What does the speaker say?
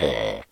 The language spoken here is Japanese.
へえ。